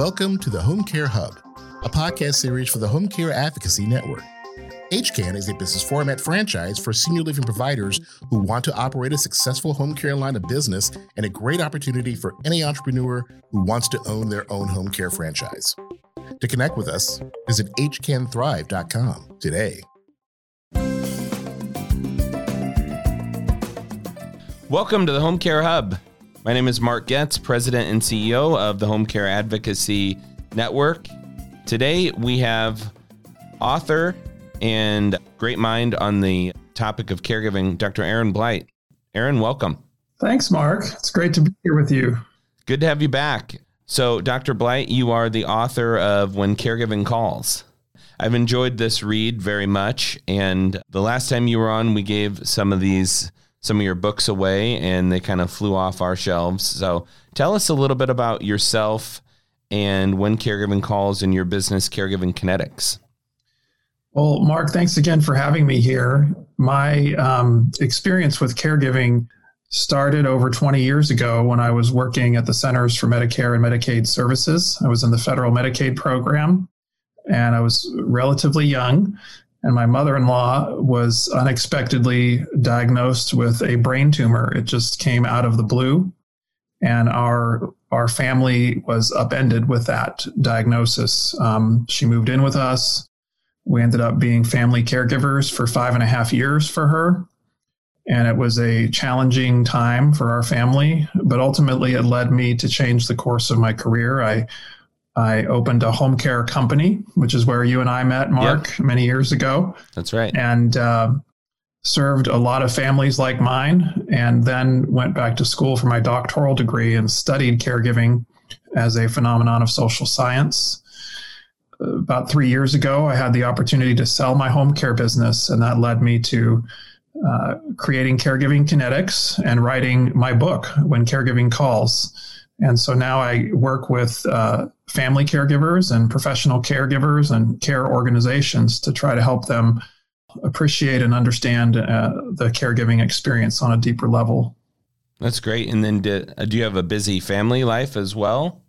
Welcome to the Home Care Hub, a podcast series for the Home Care Advocacy Network. HCAN is a business format franchise for senior living providers who want to operate a successful home care line of business and a great opportunity for any entrepreneur who wants to own their own home care franchise. To connect with us, visit hcanthrive.com today. Welcome to the Home Care Hub. My name is Mark Getz, President and CEO of the Home Care Advocacy Network. Today we have author and great mind on the topic of caregiving, Dr. Aaron Blight. Aaron, welcome. Thanks, Mark. It's great to be here with you. Good to have you back. So, Dr. Blight, you are the author of When Caregiving Calls. I've enjoyed this read very much. And the last time you were on, we gave some of these, some of your books away, and they kind of flew off our shelves. So, tell us a little bit about yourself and When Caregiving Calls and your business, Caregiving Kinetics. Well, Mark, thanks again for having me here. My um, experience with caregiving started over 20 years ago when I was working at the Centers for Medicare and Medicaid Services. I was in the federal Medicaid program and I was relatively young. And my mother in law was unexpectedly diagnosed with a brain tumor. It just came out of the blue. And our our family was upended with that diagnosis. Um, she moved in with us. We ended up being family caregivers for five and a half years for her and it was a challenging time for our family but ultimately it led me to change the course of my career i i opened a home care company which is where you and i met mark yep. many years ago. That's right. And uh, served a lot of families like mine and then went back to school for my doctoral degree and studied caregiving as a phenomenon of social science. About three years ago i had the opportunity to sell my home care business and that led me to uh, creating caregiving kinetics and writing my book when caregiving calls. And so now i work with uh, family caregivers and professional caregivers and care organizations to try to help them appreciate and understand uh, the caregiving experience on a deeper level that's great and then do, uh, do you have a busy family life as well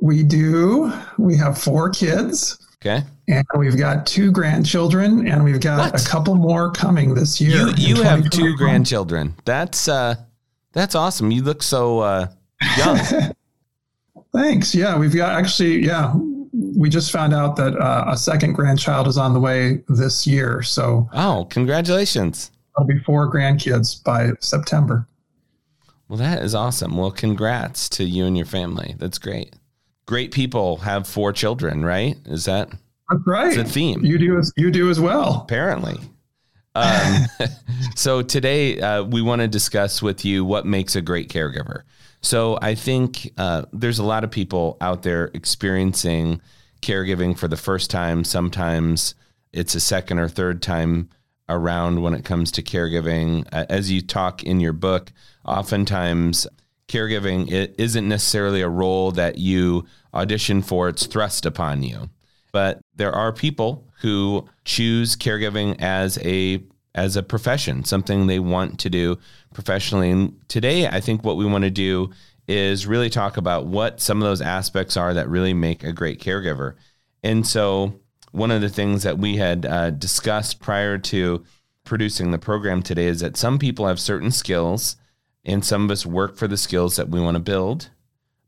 we do we have four kids Okay. And we've got two grandchildren, and we've got what? a couple more coming this year. You, you have two grandchildren. That's uh, that's awesome. You look so uh, young. Thanks. Yeah, we've got actually. Yeah, we just found out that uh, a second grandchild is on the way this year. So. Oh, congratulations! There'll be four grandkids by September. Well, that is awesome. Well, congrats to you and your family. That's great great people have four children, right? Is that that's right? It's a theme. You do as you do as well. Apparently. Um, so today uh, we want to discuss with you what makes a great caregiver. So I think uh, there's a lot of people out there experiencing caregiving for the first time. Sometimes it's a second or third time around when it comes to caregiving. As you talk in your book, oftentimes caregiving it isn't necessarily a role that you audition for, it's thrust upon you. But there are people who choose caregiving as a as a profession, something they want to do professionally. And today I think what we want to do is really talk about what some of those aspects are that really make a great caregiver. And so one of the things that we had uh, discussed prior to producing the program today is that some people have certain skills and some of us work for the skills that we want to build.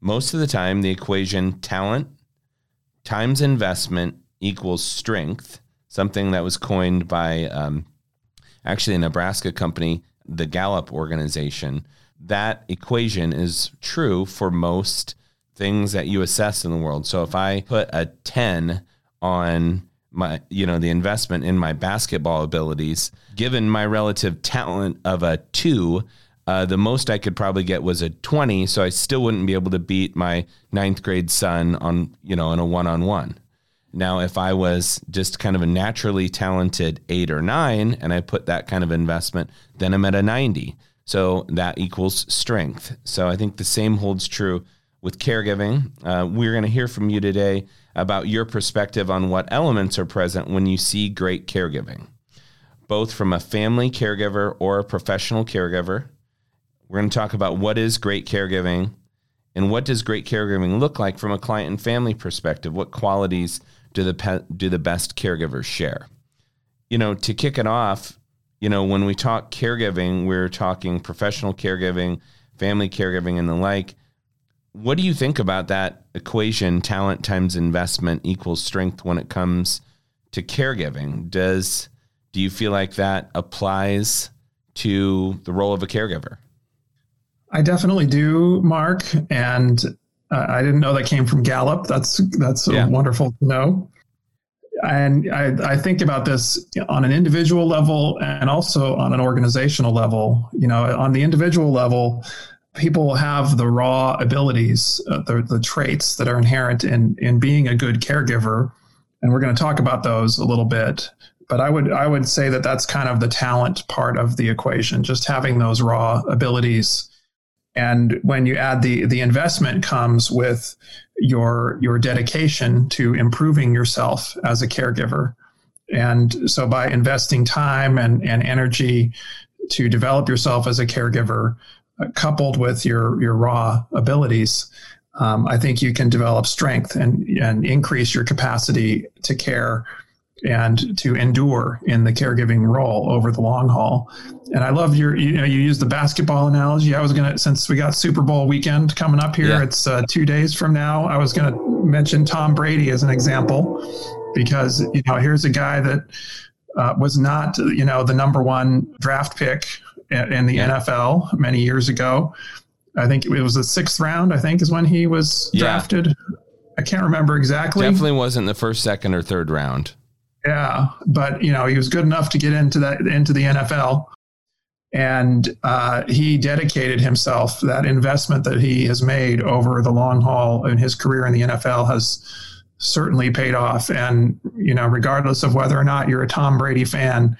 Most of the time, the equation talent times investment equals strength, something that was coined by um, actually a Nebraska company, the Gallup organization. That equation is true for most things that you assess in the world. So if I put a 10 on my you know the investment in my basketball abilities given my relative talent of a 2 uh, the most I could probably get was a 20, so I still wouldn't be able to beat my ninth grade son on, you know, in a one on one. Now, if I was just kind of a naturally talented eight or nine and I put that kind of investment, then I'm at a 90. So that equals strength. So I think the same holds true with caregiving. Uh, we're going to hear from you today about your perspective on what elements are present when you see great caregiving, both from a family caregiver or a professional caregiver we're going to talk about what is great caregiving And what does great caregiving look like from a client and family perspective? What qualities do the pe- do the best caregivers share? You know, to kick it off, you know, when we talk caregiving, we're talking professional caregiving, family caregiving, and the like. What do you think about that equation, talent times investment equals strength when it comes to caregiving? Does do you feel like that applies to the role of a caregiver? I definitely do, Mark, and uh, I didn't know that came from Gallup. That's that's yeah. wonderful to know. And I, I think about this on an individual level and also on an organizational level. You know, on the individual level, people have the raw abilities, uh, the, the traits that are inherent in in being a good caregiver, and we're going to talk about those a little bit but I would I would say that that's kind of the talent part of the equation, just having those raw abilities. And when you add the the investment comes with your your dedication to improving yourself as a caregiver. And so by investing time and, and energy to develop yourself as a caregiver, uh, coupled with your your raw abilities, um, I think you can develop strength and and increase your capacity to care and to endure in the caregiving role over the long haul. And I love your, you know, you use the basketball analogy. I was going to, since we got Super Bowl weekend coming up here, yeah. it's uh, two days from now. I was going to mention Tom Brady as an example because, you know, here's a guy that uh, was not, you know, the number one draft pick in the yeah. NFL many years ago. I think it was the sixth round, I think, is when he was yeah. drafted. I can't remember exactly. Definitely wasn't the first, second, or third round. Yeah, but you know he was good enough to get into that into the NFL, and uh, he dedicated himself. That investment that he has made over the long haul in his career in the NFL has certainly paid off. And you know, regardless of whether or not you're a Tom Brady fan,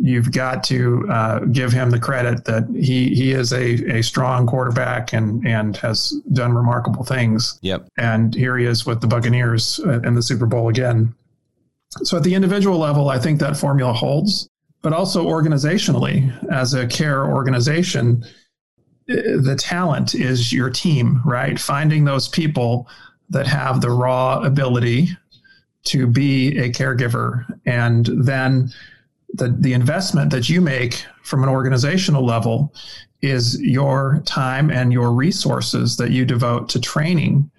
you've got to uh, give him the credit that he he is a, a strong quarterback and and has done remarkable things. Yep. And here he is with the Buccaneers uh, in the Super Bowl again. So at the individual level, I think that formula holds, but also organizationally, as a care organization, eh, the talent is your team, right? Finding those people that have the raw ability to be a caregiver and then the, the investment that you make from an organizational level is your time and your resources that you devote to training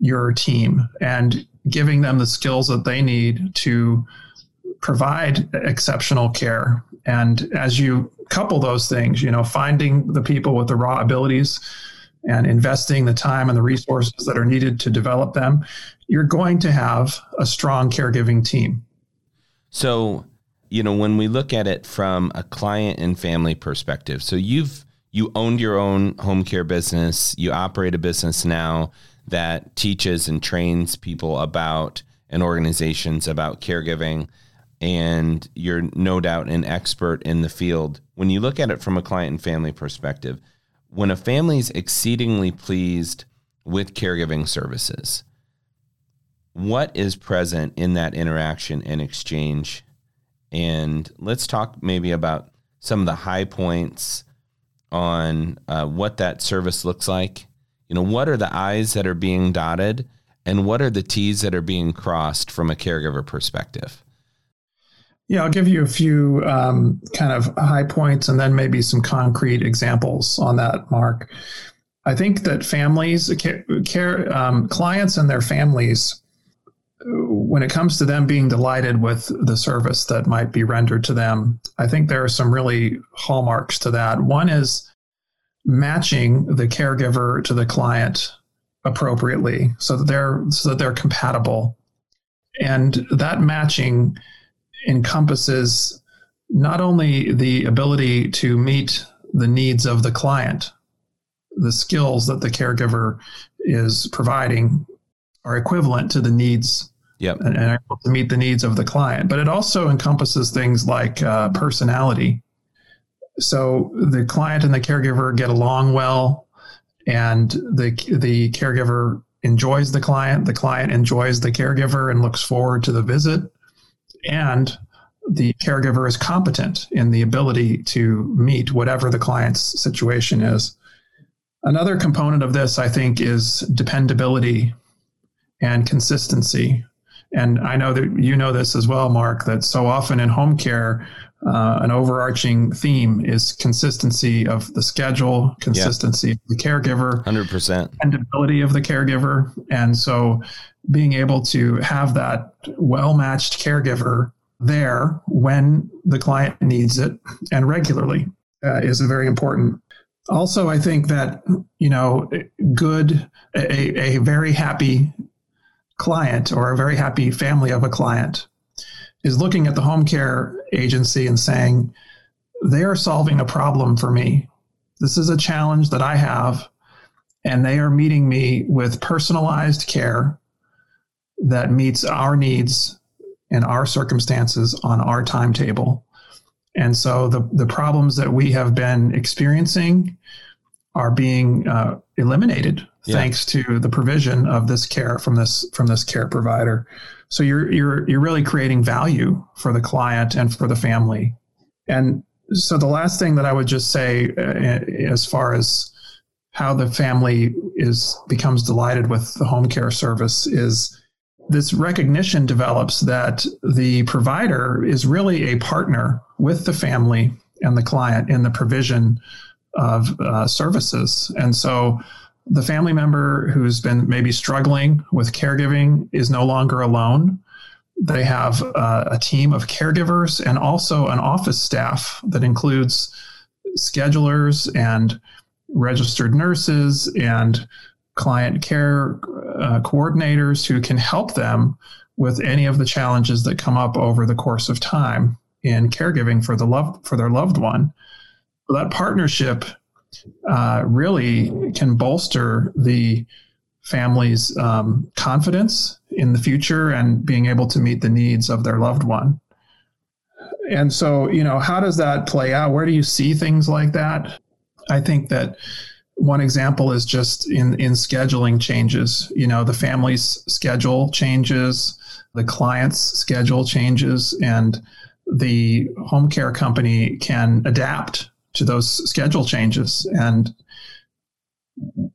your team and giving them the skills that they need to provide exceptional care. And as you couple those things, you know, finding the people with the raw abilities and investing the time and the resources that are needed to develop them, you're going to have a strong caregiving team. So, you know, when we look at it from a client and family perspective, so you've you owned your own home care business, you operate a business now that teaches and trains people about and organizations about caregiving. And you're no doubt an expert in the field. When you look at it from a client and family perspective when a family is exceedingly pleased with caregiving services what is present in that interaction and exchange? And let's talk maybe about some of the high points on uh, what that service looks like you know, what are the I's that are being dotted and what are the T's that are being crossed from a caregiver perspective? Yeah, I'll give you a few um, kind of high points and then maybe some concrete examples on that, Mark. I think that families, care, um, clients and their families, when it comes to them being delighted with the service that might be rendered to them, I think there are some really hallmarks to that. One is matching the caregiver to the client appropriately so that they're so that they're compatible. And that matching encompasses not only the ability to meet the needs of the client the skills that the caregiver is providing are equivalent to the needs yep. and, and able to meet the needs of the client. But it also encompasses things like uh, personality so the client and the caregiver get along well, and the the caregiver enjoys the client. The client enjoys the caregiver and looks forward to the visit, and the caregiver is competent in the ability to meet whatever the client's situation is. Another component of this, I think, is dependability and consistency. And I know that you know this as well, Mark, that so often in home care, uh, an overarching theme is consistency of the schedule, consistency yeah. of the caregiver, 100%. Dependability of the caregiver. And so being able to have that well matched caregiver there when the client needs it and regularly uh, is very important. Also, I think that, you know, good, a, a very happy client or a very happy family of a client is looking at the home care agency and saying, they are solving a problem for me. This is a challenge that I have, and they are meeting me with personalized care that meets our needs and our circumstances on our timetable. And so the, the problems that we have been experiencing are being uh, eliminated yeah. thanks to the provision of this care from this from this care provider. So you're you're you're really creating value for the client and for the family. And so the last thing that I would just say, uh, as far as how the family is becomes delighted with the home care service, is this recognition develops that the provider is really a partner with the family and the client in the provision of uh, services. And so the family member who's been maybe struggling with caregiving is no longer alone. They have uh, a team of caregivers and also an office staff that includes schedulers and registered nurses and client care uh, coordinators who can help them with any of the challenges that come up over the course of time in caregiving for the love for their loved one. That partnership uh, really can bolster the family's um, confidence in the future and being able to meet the needs of their loved one. And so, you know, how does that play out? Where do you see things like that? I think that one example is just in in scheduling changes you know the family's schedule changes the client's schedule changes and the home care company can adapt to those schedule changes and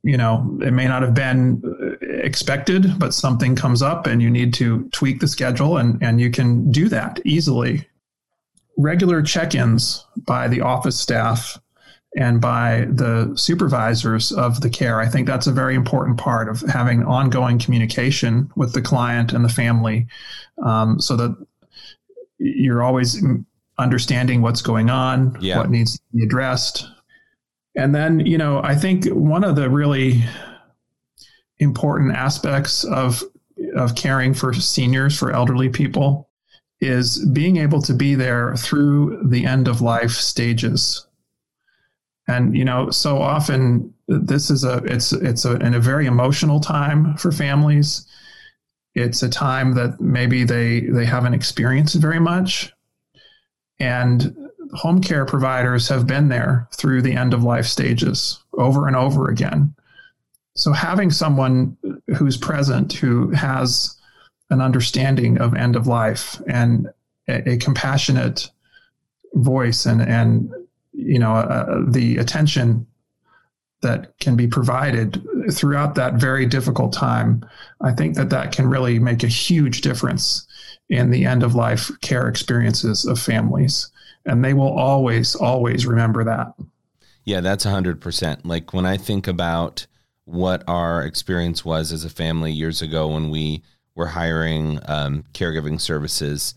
you know it may not have been expected but something comes up and you need to tweak the schedule and and you can do that easily regular check-ins by the office staff and by the supervisors of the care. I think that's a very important part of having ongoing communication with the client and the family um, so that you're always understanding what's going on, yeah. what needs to be addressed. And then, you know, I think one of the really important aspects of of caring for seniors, for elderly people, is being able to be there through the end of life stages and you know so often this is a it's it's a, in a very emotional time for families it's a time that maybe they they haven't experienced very much and home care providers have been there through the end of life stages over and over again. So having someone who's present who has an understanding of end of life and a, a compassionate voice and and you know uh, the attention that can be provided throughout that very difficult time i think that that can really make a huge difference in the end of life care experiences of families. And they will always always remember that. Yeah that's 100% like when i think about what our experience was as a family years ago when we were hiring um, caregiving services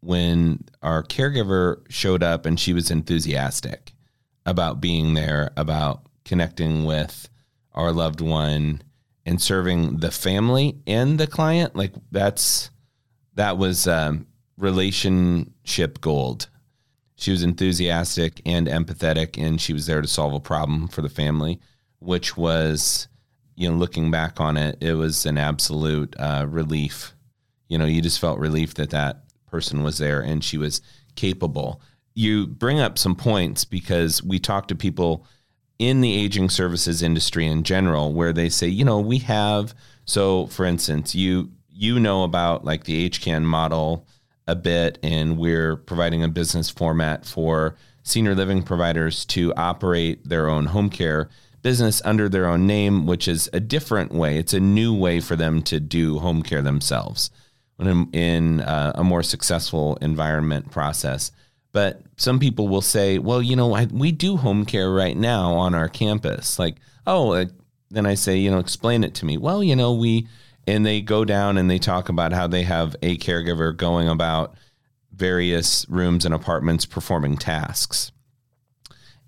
when our caregiver showed up and she was enthusiastic about being there, about connecting with our loved one and serving the family and the client, like that's that was um, relationship gold. She was enthusiastic and empathetic, and she was there to solve a problem for the family, which was, you know, looking back on it, it was an absolute uh, relief. You know, you just felt relief that that person was there and she was capable. You bring up some points because we talk to people in the aging services industry in general where they say, you know, we have so for instance, you you know about like the HCAN model a bit and we're providing a business format for senior living providers to operate their own home care business under their own name, which is a different way. It's a new way for them to do home care themselves in, in uh, a more successful environment process. But some people will say, well, you know, I, we do home care right now on our campus. Like, oh, uh, then I say, you know, explain it to me. Well, you know, we, and they go down and they talk about how they have a caregiver going about various rooms and apartments performing tasks.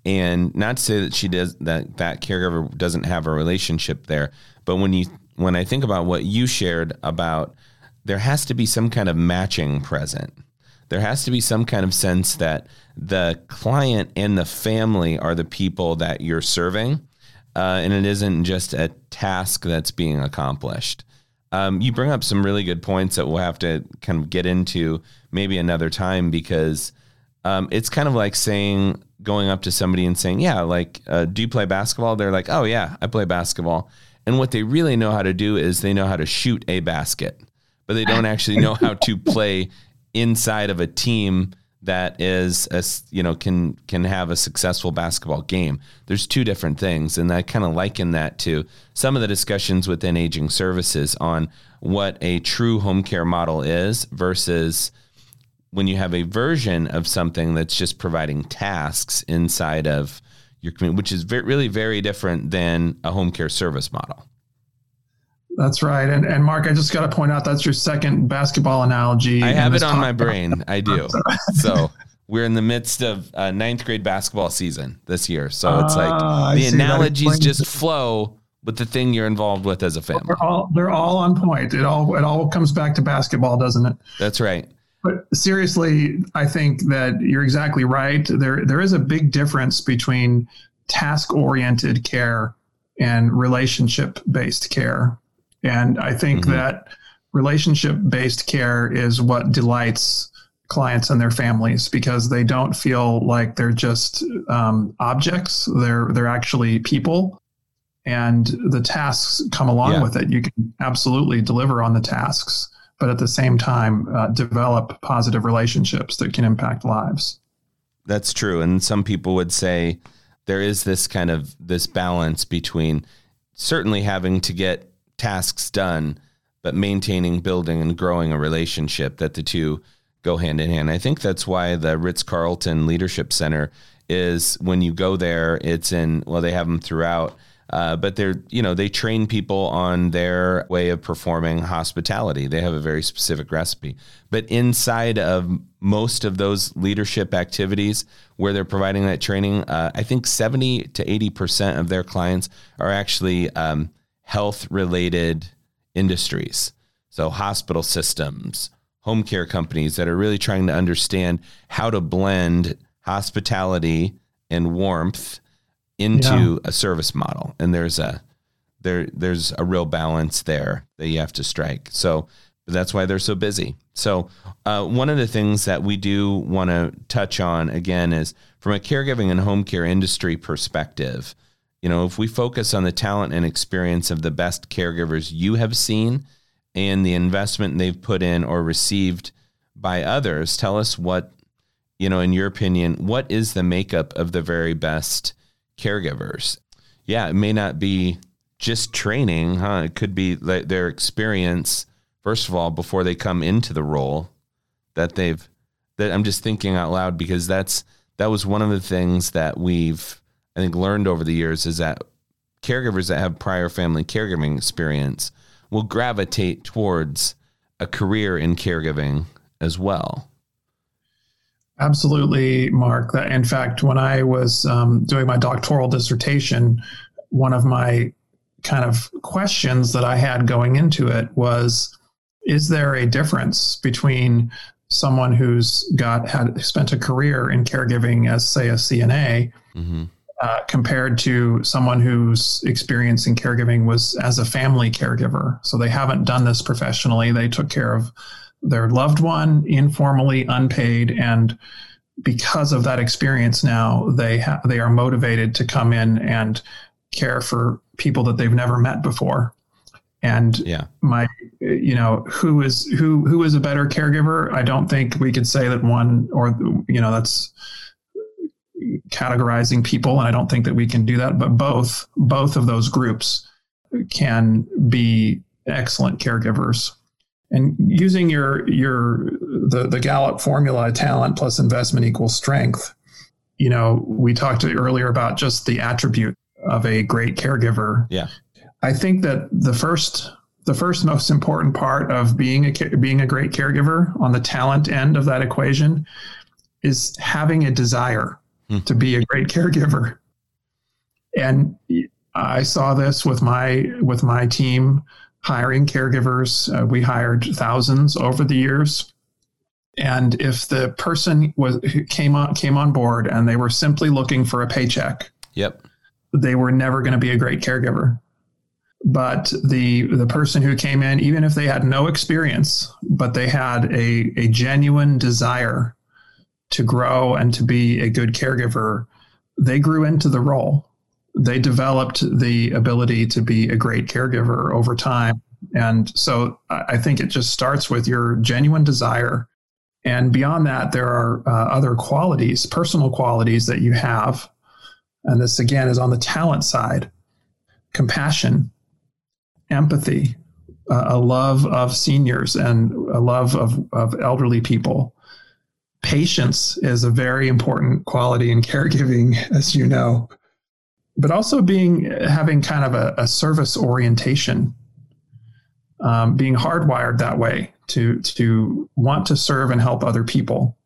And not to say that she does that that caregiver doesn't have a relationship there, but when you when I think about what you shared about there has to be some kind of matching present. There has to be some kind of sense that the client and the family are the people that you're serving, uh, and it isn't just a task that's being accomplished. Um, you bring up some really good points that we'll have to kind of get into maybe another time because um, it's kind of like saying going up to somebody and saying, "Yeah, like, uh, do you play basketball?" They're like, "Oh yeah, I play basketball." And what they really know how to do is they know how to shoot a basket, but they don't actually know how to play inside of a team that is a, you know can can have a successful basketball game. There's two different things, and I kind of liken that to some of the discussions within aging services on what a true home care model is versus when you have a version of something that's just providing tasks inside of your community, which is very, really very different than a home care service model. That's right. And, and Mark, I just got to point out that's your second basketball analogy. I have it on my brain. I do. so we're in the midst of uh, ninth grade basketball season this year. So it's like uh, the analogies just flow with the thing you're involved with as a family. They're all, they're all on point. It all, it all comes back to basketball, doesn't it? That's right. But seriously, I think that you're exactly right. There, there is a big difference between task-oriented care and relationship-based care, and I think mm-hmm. that relationship-based care is what delights clients and their families because they don't feel like they're just um, objects. They're they're actually people, and the tasks come along yeah. with it. You can absolutely deliver on the tasks but at the same time uh, develop positive relationships that can impact lives that's true and some people would say there is this kind of this balance between certainly having to get tasks done but maintaining building and growing a relationship that the two go hand in hand i think that's why the ritz-carlton leadership center is when you go there it's in well they have them throughout uh, but they're, you know, they train people on their way of performing hospitality. They have a very specific recipe. But inside of most of those leadership activities where they're providing that training, uh, I think 70 to 80% of their clients are actually um, health related industries. So, hospital systems, home care companies that are really trying to understand how to blend hospitality and warmth into yeah. a service model and there's a there there's a real balance there that you have to strike so that's why they're so busy so uh, one of the things that we do want to touch on again is from a caregiving and home care industry perspective you know if we focus on the talent and experience of the best caregivers you have seen and the investment they've put in or received by others tell us what you know in your opinion what is the makeup of the very best caregivers. Yeah, it may not be just training, huh? It could be their experience, first of all, before they come into the role that they've, that I'm just thinking out loud because that's, that was one of the things that we've, I think, learned over the years is that caregivers that have prior family caregiving experience will gravitate towards a career in caregiving as well. Absolutely, Mark. In fact, when I was um, doing my doctoral dissertation, one of my kind of questions that I had going into it was Is there a difference between someone who's got had spent a career in caregiving as, say, a CNA? Mm-hmm. Uh, compared to someone whose experience in caregiving was as a family caregiver. So they haven't done this professionally. They took care of their loved one informally, unpaid, and because of that experience now, they ha- they are motivated to come in and care for people that they've never met before. And yeah. my, you know, who is who who is a better caregiver? I don't think we could say that one or you know that's categorizing people, and I don't think that we can do that. But both both of those groups can be excellent caregivers. And using your your the the Gallup formula, talent plus investment equals strength. You know, we talked earlier about just the attribute of a great caregiver. Yeah. I think that the first the first most important part of being a being a great caregiver on the talent end of that equation is having a desire hmm. to be a great caregiver. And I saw this with my with my team hiring caregivers. Uh, we hired thousands over the years. And if the person was came on came on board and they were simply looking for a paycheck, yep, they were never going to be a great caregiver but the the person who came in even if they had no experience but they had a, a genuine desire to grow and to be a good caregiver they grew into the role. They developed the ability to be a great caregiver over time. And so i think it just starts with your genuine desire. And beyond that there are uh, other qualities personal qualities that you have. And this again is on the talent side. Compassion empathy, uh, a love of seniors, and a love of, of elderly people. Patience is a very important quality in caregiving, as you know, but also being having kind of a, a service orientation, um, being hardwired that way to to want to serve and help other people.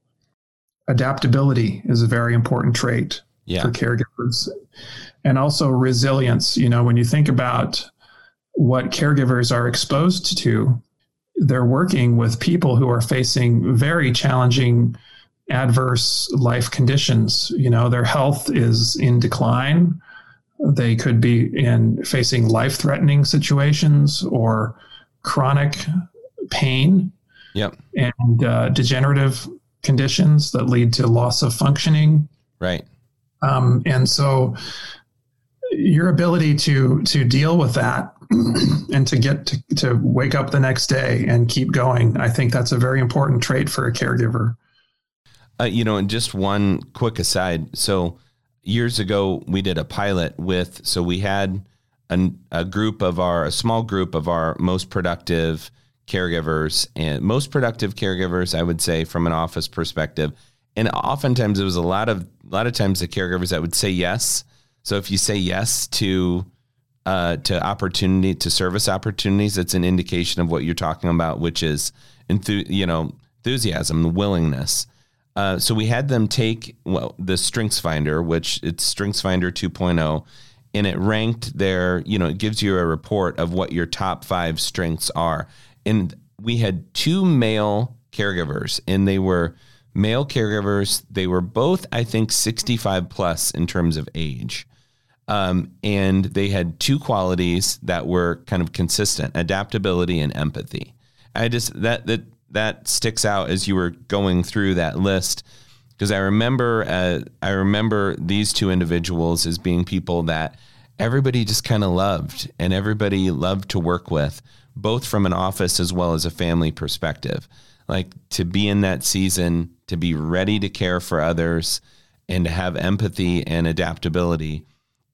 Adaptability is a very important trait yeah. for caregivers, and also resilience. You know, when you think about what caregivers are exposed to, they're working with people who are facing very challenging adverse life conditions. You know, their health is in decline. They could be in facing life threatening situations or chronic pain yep. and uh, degenerative conditions that lead to loss of functioning. Right. Um, and so your ability to to deal with that and to get to, to wake up the next day and keep going i think that's a very important trait for a caregiver. Uh, you know and just one quick aside. So years ago we did a pilot with so we had a, a group of our a small group of our most productive caregivers and most productive caregivers i would say from an office perspective. And oftentimes it was a lot of a lot of times the caregivers that would say yes so if you say yes to uh, to opportunity to service opportunities, it's an indication of what you're talking about, which is enthu- you know enthusiasm, the willingness. Uh, so we had them take well the Strengths Finder, which it's Strengths Finder 2.0, and it ranked their you know it gives you a report of what your top five strengths are, and we had two male caregivers, and they were male caregivers. They were both I think 65 plus in terms of age. Um, and they had two qualities that were kind of consistent: adaptability and empathy. I just that that that sticks out as you were going through that list because I remember uh, I remember these two individuals as being people that everybody just kind of loved and everybody loved to work with, both from an office as well as a family perspective. Like to be in that season, to be ready to care for others, and to have empathy and adaptability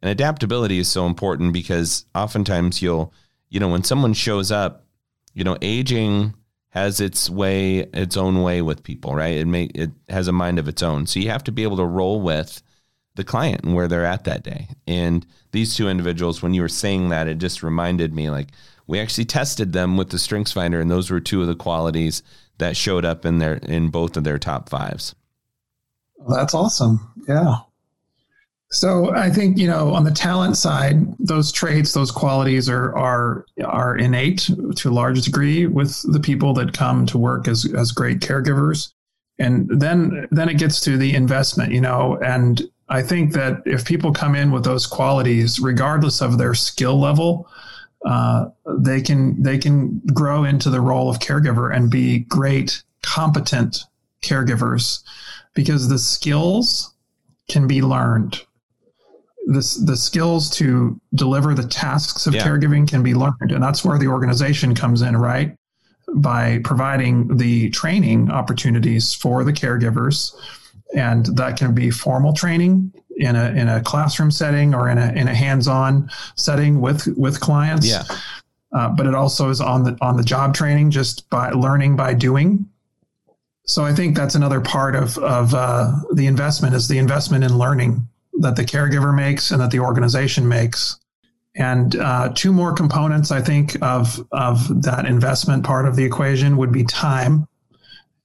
and adaptability is so important because oftentimes you'll, you know, when someone shows up, you know, aging has its way, its own way with people, right? It may, it has a mind of its own. So you have to be able to roll with the client and where they're at that day. And these two individuals, when you were saying that, it just reminded me like we actually tested them with the Strengths Finder, and those were two of the qualities that showed up in their in both of their top fives. That's awesome. Yeah. So I think you know on the talent side, those traits, those qualities are are are innate to a large degree with the people that come to work as as great caregivers, and then then it gets to the investment, you know. And I think that if people come in with those qualities, regardless of their skill level, uh, they can they can grow into the role of caregiver and be great, competent caregivers, because the skills can be learned the, the skills to deliver the tasks of yeah. caregiving can be learned. And that's where the organization comes in, right? By providing the training opportunities for the caregivers And that can be formal training in a, in a classroom setting or in a, in a hands-on setting with, with clients. Yeah. Uh, but it also is on the on the job training, just by learning by doing. So I think that's another part of of uh, the investment is the investment in learning that the caregiver makes and that the organization makes. And uh, two more components, I think, of of that investment part of the equation would be time,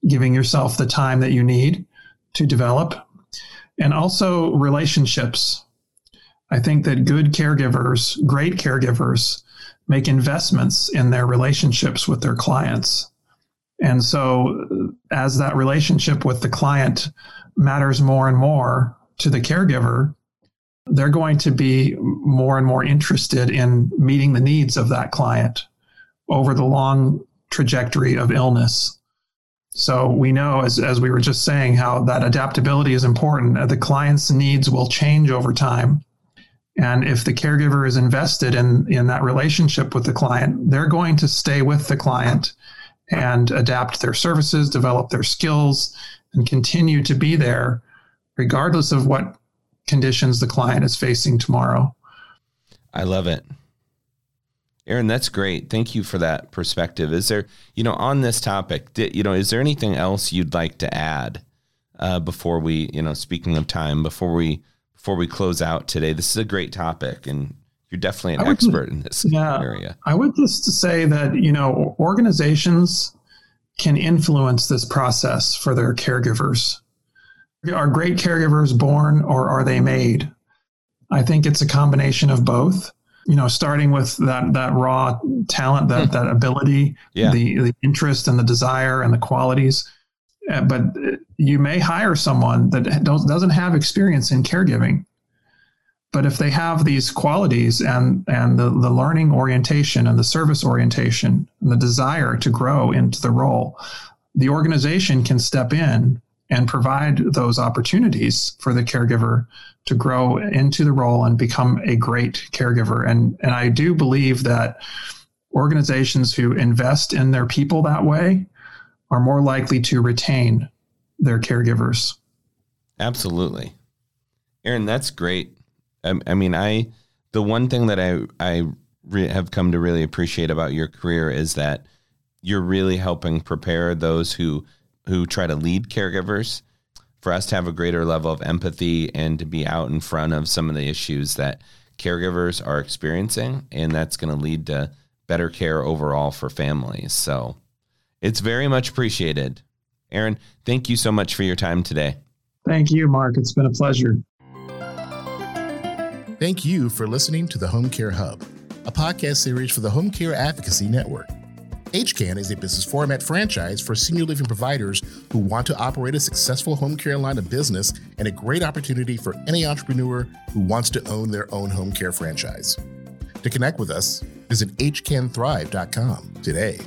giving yourself the time that you need to develop, and also relationships. I think that good caregivers, great caregivers, make investments in their relationships with their clients. And so, as that relationship with the client matters more and more to the caregiver, they're going to be more and more interested in meeting the needs of that client over the long trajectory of illness. So we know, as, as we were just saying, how that adaptability is important. Uh, the client's needs will change over time. And if the caregiver is invested in, in that relationship with the client, they're going to stay with the client and adapt their services, develop their skills, and continue to be there regardless of what conditions the client is facing tomorrow. I love it. Aaron, that's great. Thank you for that perspective. Is there, you know, on this topic, you know, is there anything else you'd like to add uh, before we, you know, speaking of time, before we before we close out today. This is a great topic, and you're definitely an expert in this yeah, area. I would just say that you know organizations can influence this process for their caregivers. Are great caregivers born or are they made? I think it's a combination of both. You know, starting with that that raw talent, that that ability, yeah. the the interest and the desire and the qualities uh, but you may hire someone that doesn't have experience in caregiving. But if they have these qualities and, and the, the learning orientation and the service orientation and the desire to grow into the role, the organization can step in and provide those opportunities for the caregiver to grow into the role and become a great caregiver. And, and I do believe that organizations who invest in their people that way are more likely to retain their caregivers. Absolutely. Aaron, that's great. I, I mean, I, the one thing that I, I re- have come to really appreciate about your career is that you're really helping prepare those who, who try to lead caregivers for us to have a greater level of empathy and to be out in front of some of the issues that caregivers are experiencing. And that's going to lead to better care overall for families. So, it's very much appreciated. Aaron, thank you so much for your time today. Thank you, Mark. It's been a pleasure. Thank you for listening to the Home Care Hub, a podcast series for the Home Care Advocacy Network. HCAN is a business format franchise for senior living providers who want to operate a successful home care line of business and a great opportunity for any entrepreneur who wants to own their own home care franchise. To connect with us, visit hcanthrive.com today.